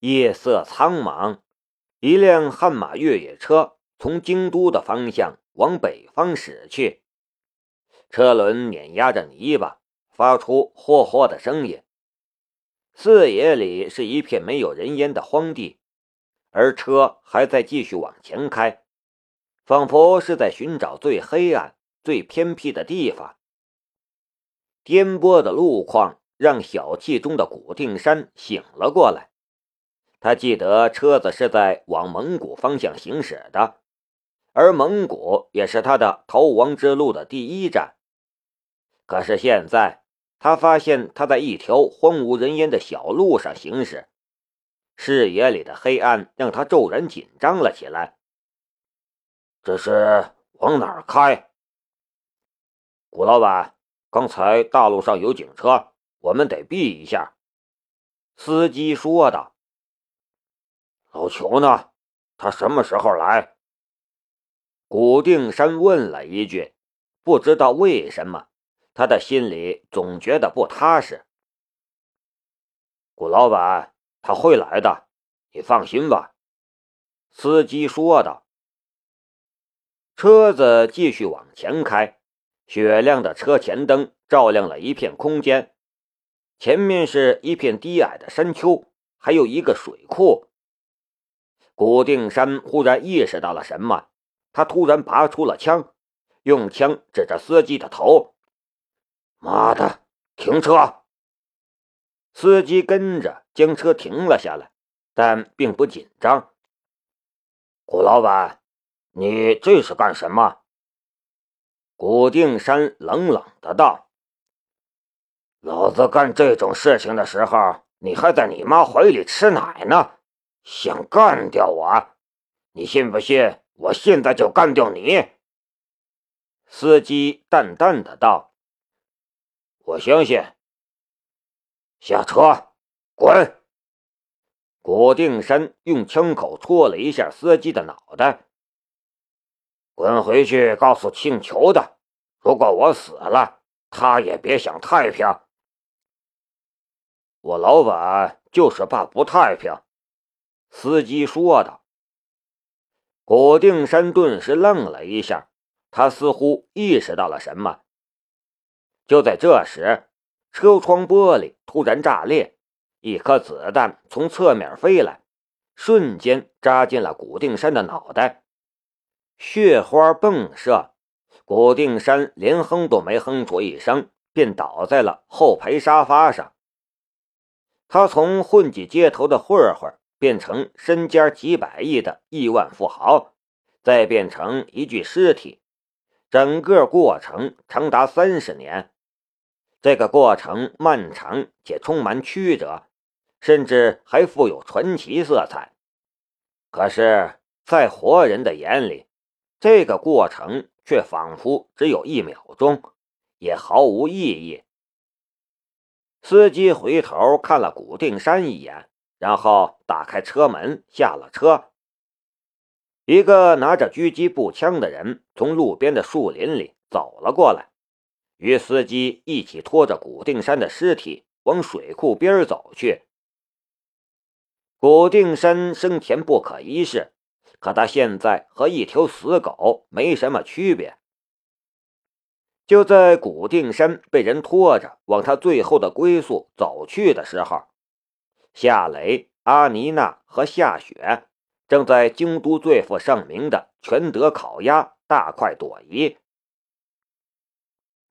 夜色苍茫，一辆悍马越野车从京都的方向往北方驶去，车轮碾压着泥巴，发出霍霍的声音。四野里是一片没有人烟的荒地，而车还在继续往前开，仿佛是在寻找最黑暗、最偏僻的地方。颠簸的路况让小气中的古定山醒了过来，他记得车子是在往蒙古方向行驶的，而蒙古也是他的逃亡之路的第一站。可是现在。他发现他在一条荒无人烟的小路上行驶，视野里的黑暗让他骤然紧张了起来。这是往哪儿开？古老板，刚才大路上有警车，我们得避一下。司机说道。老裘呢？他什么时候来？古定山问了一句，不知道为什么。他的心里总觉得不踏实。古老板，他会来的，你放心吧。”司机说道。车子继续往前开，雪亮的车前灯照亮了一片空间。前面是一片低矮的山丘，还有一个水库。古定山忽然意识到了什么，他突然拔出了枪，用枪指着司机的头。妈的！停车！司机跟着将车停了下来，但并不紧张。古老板，你这是干什么？古定山冷冷的道：“老子干这种事情的时候，你还在你妈怀里吃奶呢，想干掉我？你信不信我现在就干掉你？”司机淡淡的道。我相信。下车，滚！古定山用枪口戳了一下司机的脑袋。滚回去，告诉姓裘的，如果我死了，他也别想太平。我老板就是怕不太平。司机说道。古定山顿时愣了一下，他似乎意识到了什么。就在这时，车窗玻璃突然炸裂，一颗子弹从侧面飞来，瞬间扎进了古定山的脑袋，血花迸射。古定山连哼都没哼出一声，便倒在了后排沙发上。他从混迹街头的混混变成身家几百亿的亿万富豪，再变成一具尸体，整个过程长达三十年。这个过程漫长且充满曲折，甚至还富有传奇色彩。可是，在活人的眼里，这个过程却仿佛只有一秒钟，也毫无意义。司机回头看了古定山一眼，然后打开车门下了车。一个拿着狙击步枪的人从路边的树林里走了过来。与司机一起拖着古定山的尸体往水库边走去。古定山生前不可一世，可他现在和一条死狗没什么区别。就在古定山被人拖着往他最后的归宿走去的时候，夏雷、阿妮娜和夏雪正在京都最负盛名的全德烤鸭大快朵颐。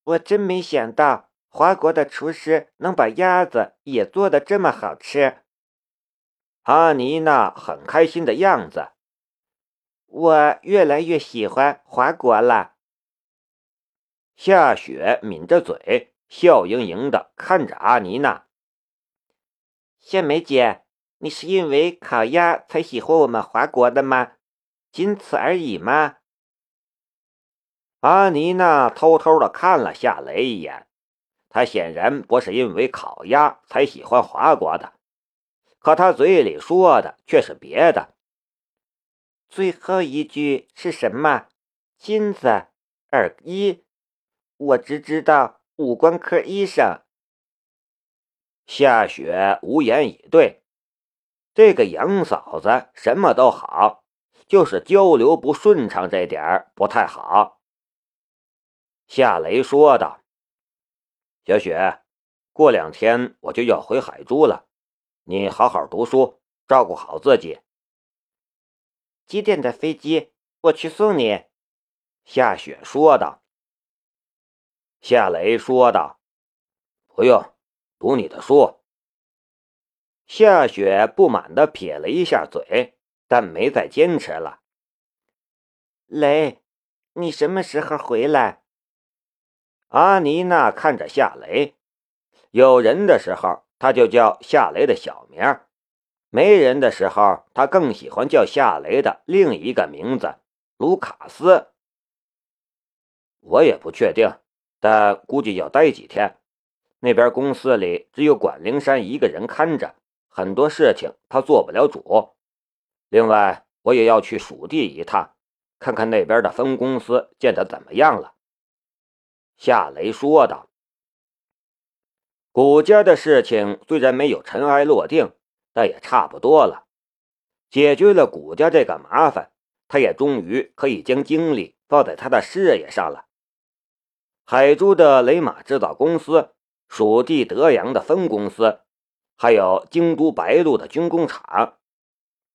我真没想到，华国的厨师能把鸭子也做的这么好吃。阿妮娜很开心的样子，我越来越喜欢华国了。夏雪抿着嘴，笑盈盈的看着阿妮娜。夏梅姐，你是因为烤鸭才喜欢我们华国的吗？仅此而已吗？阿妮娜偷偷的看了夏雷一眼，她显然不是因为烤鸭才喜欢华国的，可她嘴里说的却是别的。最后一句是什么？金子二一，我只知道五官科医生。夏雪无言以对。这个杨嫂子什么都好，就是交流不顺畅这点不太好。夏雷说道：“小雪，过两天我就要回海珠了，你好好读书，照顾好自己。”几点的飞机？我去送你。”夏雪说道。夏雷说道：“不用，读你的书。”夏雪不满地撇了一下嘴，但没再坚持了。雷，你什么时候回来？阿妮娜看着夏雷，有人的时候，他就叫夏雷的小名；没人的时候，他更喜欢叫夏雷的另一个名字——卢卡斯。我也不确定，但估计要待几天。那边公司里只有管灵山一个人看着。很多事情他做不了主，另外我也要去蜀地一趟，看看那边的分公司建的怎么样了。”夏雷说道。古家的事情虽然没有尘埃落定，但也差不多了。解决了古家这个麻烦，他也终于可以将精力放在他的事业上了。海珠的雷马制造公司，蜀地德阳的分公司。还有京都白鹿的军工厂，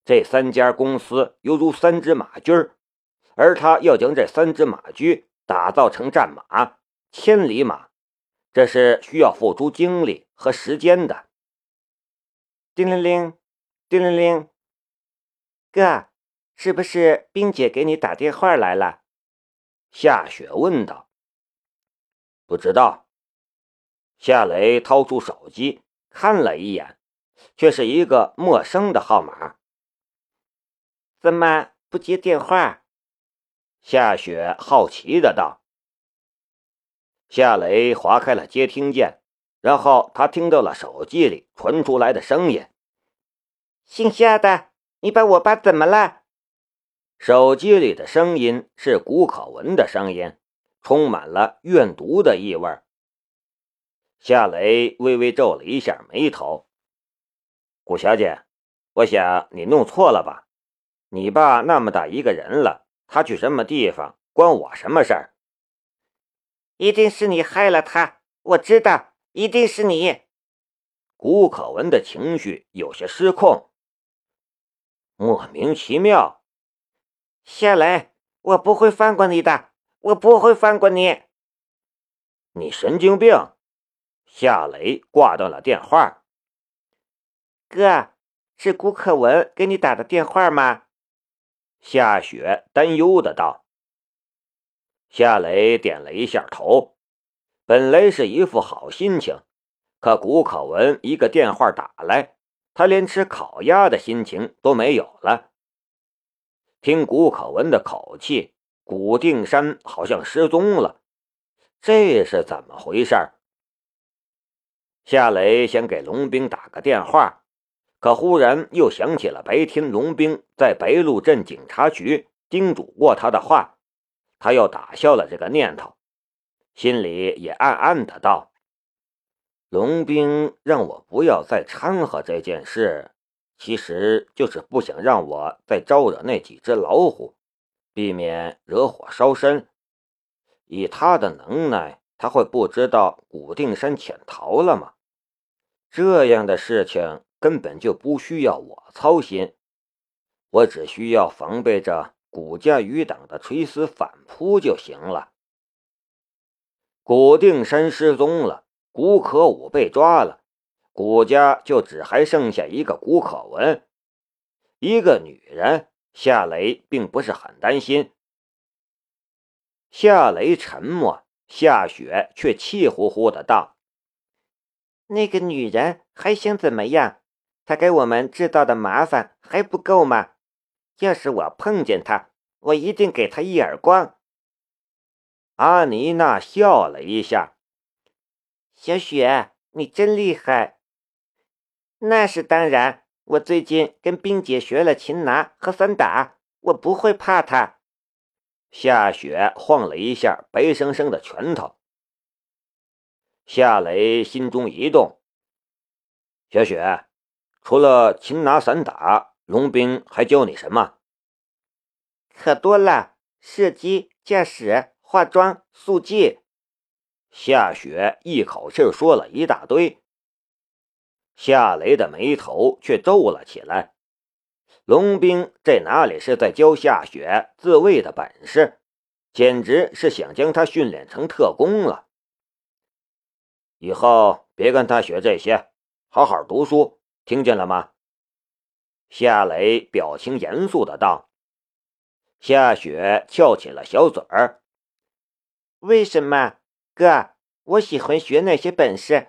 这三家公司犹如三只马驹，而他要将这三只马驹打造成战马、千里马，这是需要付出精力和时间的。叮铃铃，叮铃铃，哥，是不是冰姐给你打电话来了？夏雪问道。不知道。夏雷掏出手机。看了一眼，却是一个陌生的号码。怎么不接电话？夏雪好奇的道。夏雷划开了接听键，然后他听到了手机里传出来的声音：“姓夏的，你把我爸怎么了？”手机里的声音是古可文的声音，充满了怨毒的意味。夏雷微微皱了一下眉头，古小姐，我想你弄错了吧？你爸那么大一个人了，他去什么地方关我什么事儿？一定是你害了他，我知道，一定是你。古可文的情绪有些失控，莫名其妙。夏雷，我不会放过你的，我不会放过你。你神经病！夏雷挂断了电话。哥，是顾可文给你打的电话吗？夏雪担忧的道。夏雷点了一下头，本来是一副好心情，可顾可文一个电话打来，他连吃烤鸭的心情都没有了。听顾可文的口气，古定山好像失踪了，这是怎么回事？夏雷想给龙兵打个电话，可忽然又想起了白天龙兵在白鹿镇警察局叮嘱过他的话，他又打消了这个念头，心里也暗暗的道：“龙兵让我不要再掺和这件事，其实就是不想让我再招惹那几只老虎，避免惹火烧身。以他的能耐。”他会不知道古定山潜逃了吗？这样的事情根本就不需要我操心，我只需要防备着古家余党的垂死反扑就行了。古定山失踪了，古可武被抓了，古家就只还剩下一个古可文，一个女人。夏雷并不是很担心。夏雷沉默。夏雪却气呼呼的道：“那个女人还想怎么样？她给我们制造的麻烦还不够吗？要是我碰见她，我一定给她一耳光。”阿妮娜笑了一下：“小雪，你真厉害。”“那是当然，我最近跟冰姐学了擒拿和散打，我不会怕她。”夏雪晃了一下白生生的拳头，夏雷心中一动。小雪，除了擒拿散打，龙兵还教你什么？可多了，射击、驾驶、化妆、速记。夏雪一口气说了一大堆。夏雷的眉头却皱了起来。龙兵这哪里是在教夏雪自卫的本事，简直是想将他训练成特工了。以后别跟他学这些，好好读书，听见了吗？夏雷表情严肃的道。夏雪翘起了小嘴儿。为什么，哥？我喜欢学那些本事，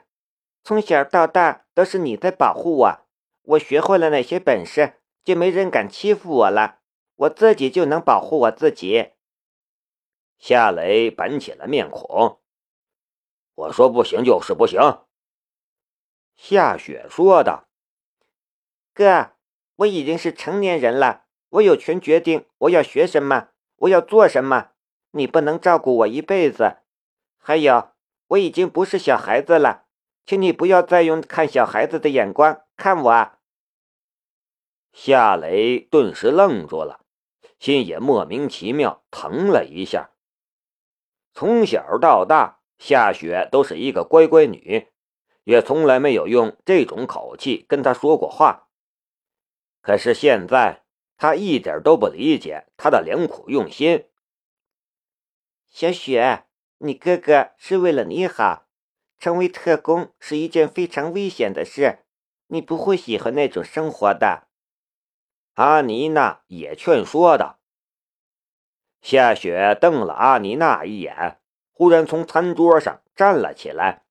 从小到大都是你在保护我，我学会了那些本事。就没人敢欺负我了，我自己就能保护我自己。夏雷板起了面孔，我说不行就是不行。夏雪说道：“哥，我已经是成年人了，我有权决定我要学什么，我要做什么。你不能照顾我一辈子。还有，我已经不是小孩子了，请你不要再用看小孩子的眼光看我。”夏雷顿时愣住了，心也莫名其妙疼了一下。从小到大，夏雪都是一个乖乖女，也从来没有用这种口气跟她说过话。可是现在，她一点都不理解她的良苦用心。小雪，你哥哥是为了你好，成为特工是一件非常危险的事，你不会喜欢那种生活的。阿妮娜也劝说道。夏雪瞪了阿妮娜一眼，忽然从餐桌上站了起来：“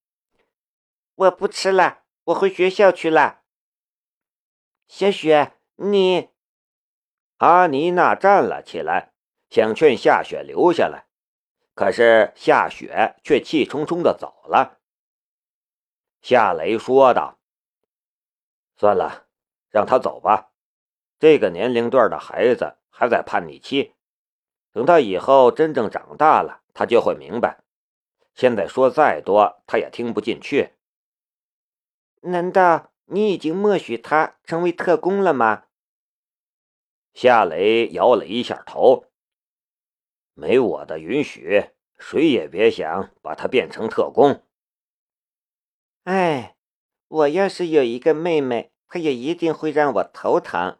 我不吃了，我回学校去了。”小雪，你……阿妮娜站了起来，想劝夏雪留下来，可是夏雪却气冲冲的走了。夏雷说道：“算了，让他走吧。”这个年龄段的孩子还在叛逆期，等他以后真正长大了，他就会明白。现在说再多，他也听不进去。难道你已经默许他成为特工了吗？夏雷摇了一下头。没我的允许，谁也别想把他变成特工。哎，我要是有一个妹妹，她也一定会让我头疼。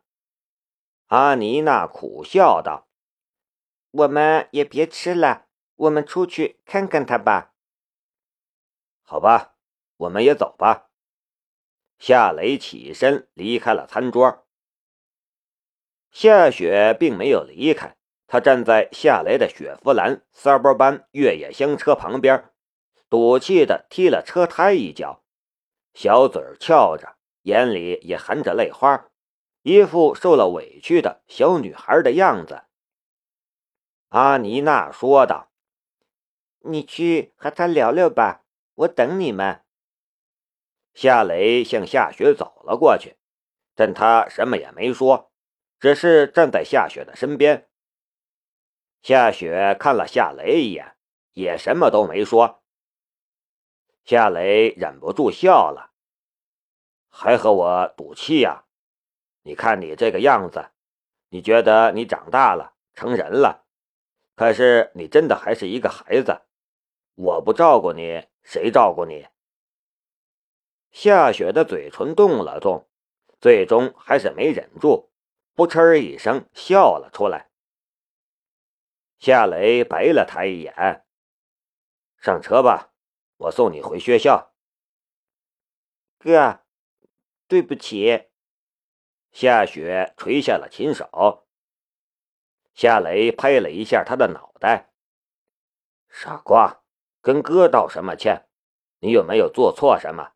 阿妮娜苦笑道：“我们也别吃了，我们出去看看他吧。”好吧，我们也走吧。夏雷起身离开了餐桌。夏雪并没有离开，她站在夏雷的雪佛兰三波班越野厢车旁边，赌气的踢了车胎一脚，小嘴翘着，眼里也含着泪花。一副受了委屈的小女孩的样子，阿妮娜说道：“你去和他聊聊吧，我等你们。”夏雷向夏雪走了过去，但他什么也没说，只是站在夏雪的身边。夏雪看了夏雷一眼，也什么都没说。夏雷忍不住笑了：“还和我赌气呀？”你看你这个样子，你觉得你长大了，成人了，可是你真的还是一个孩子。我不照顾你，谁照顾你？夏雪的嘴唇动了动，最终还是没忍住，扑哧一声笑了出来。夏雷白了他一眼：“上车吧，我送你回学校。”哥，对不起。夏雪垂下了琴手，夏雷拍了一下他的脑袋：“傻瓜，跟哥道什么歉？你有没有做错什么？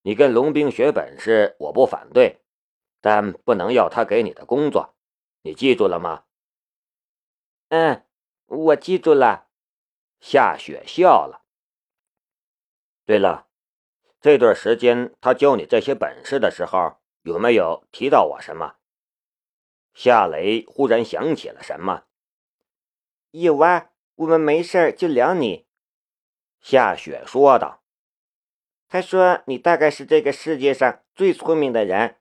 你跟龙兵学本事，我不反对，但不能要他给你的工作，你记住了吗？”“嗯，我记住了。”夏雪笑了。对了，这段时间他教你这些本事的时候。有没有提到我什么？夏雷忽然想起了什么。有啊，我们没事就聊你。夏雪说道。他说你大概是这个世界上最聪明的人。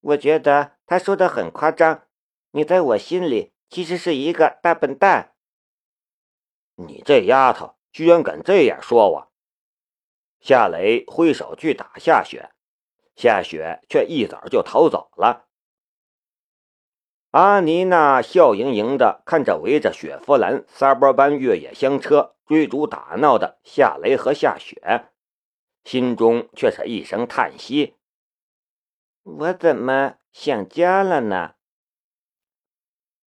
我觉得他说的很夸张。你在我心里其实是一个大笨蛋。你这丫头居然敢这样说我！夏雷挥手去打夏雪，夏雪却一早就逃走了。阿妮娜笑盈盈的看着围着雪佛兰撒波班越野厢车追逐打闹的夏雷和夏雪，心中却是一声叹息：“我怎么想家了呢？”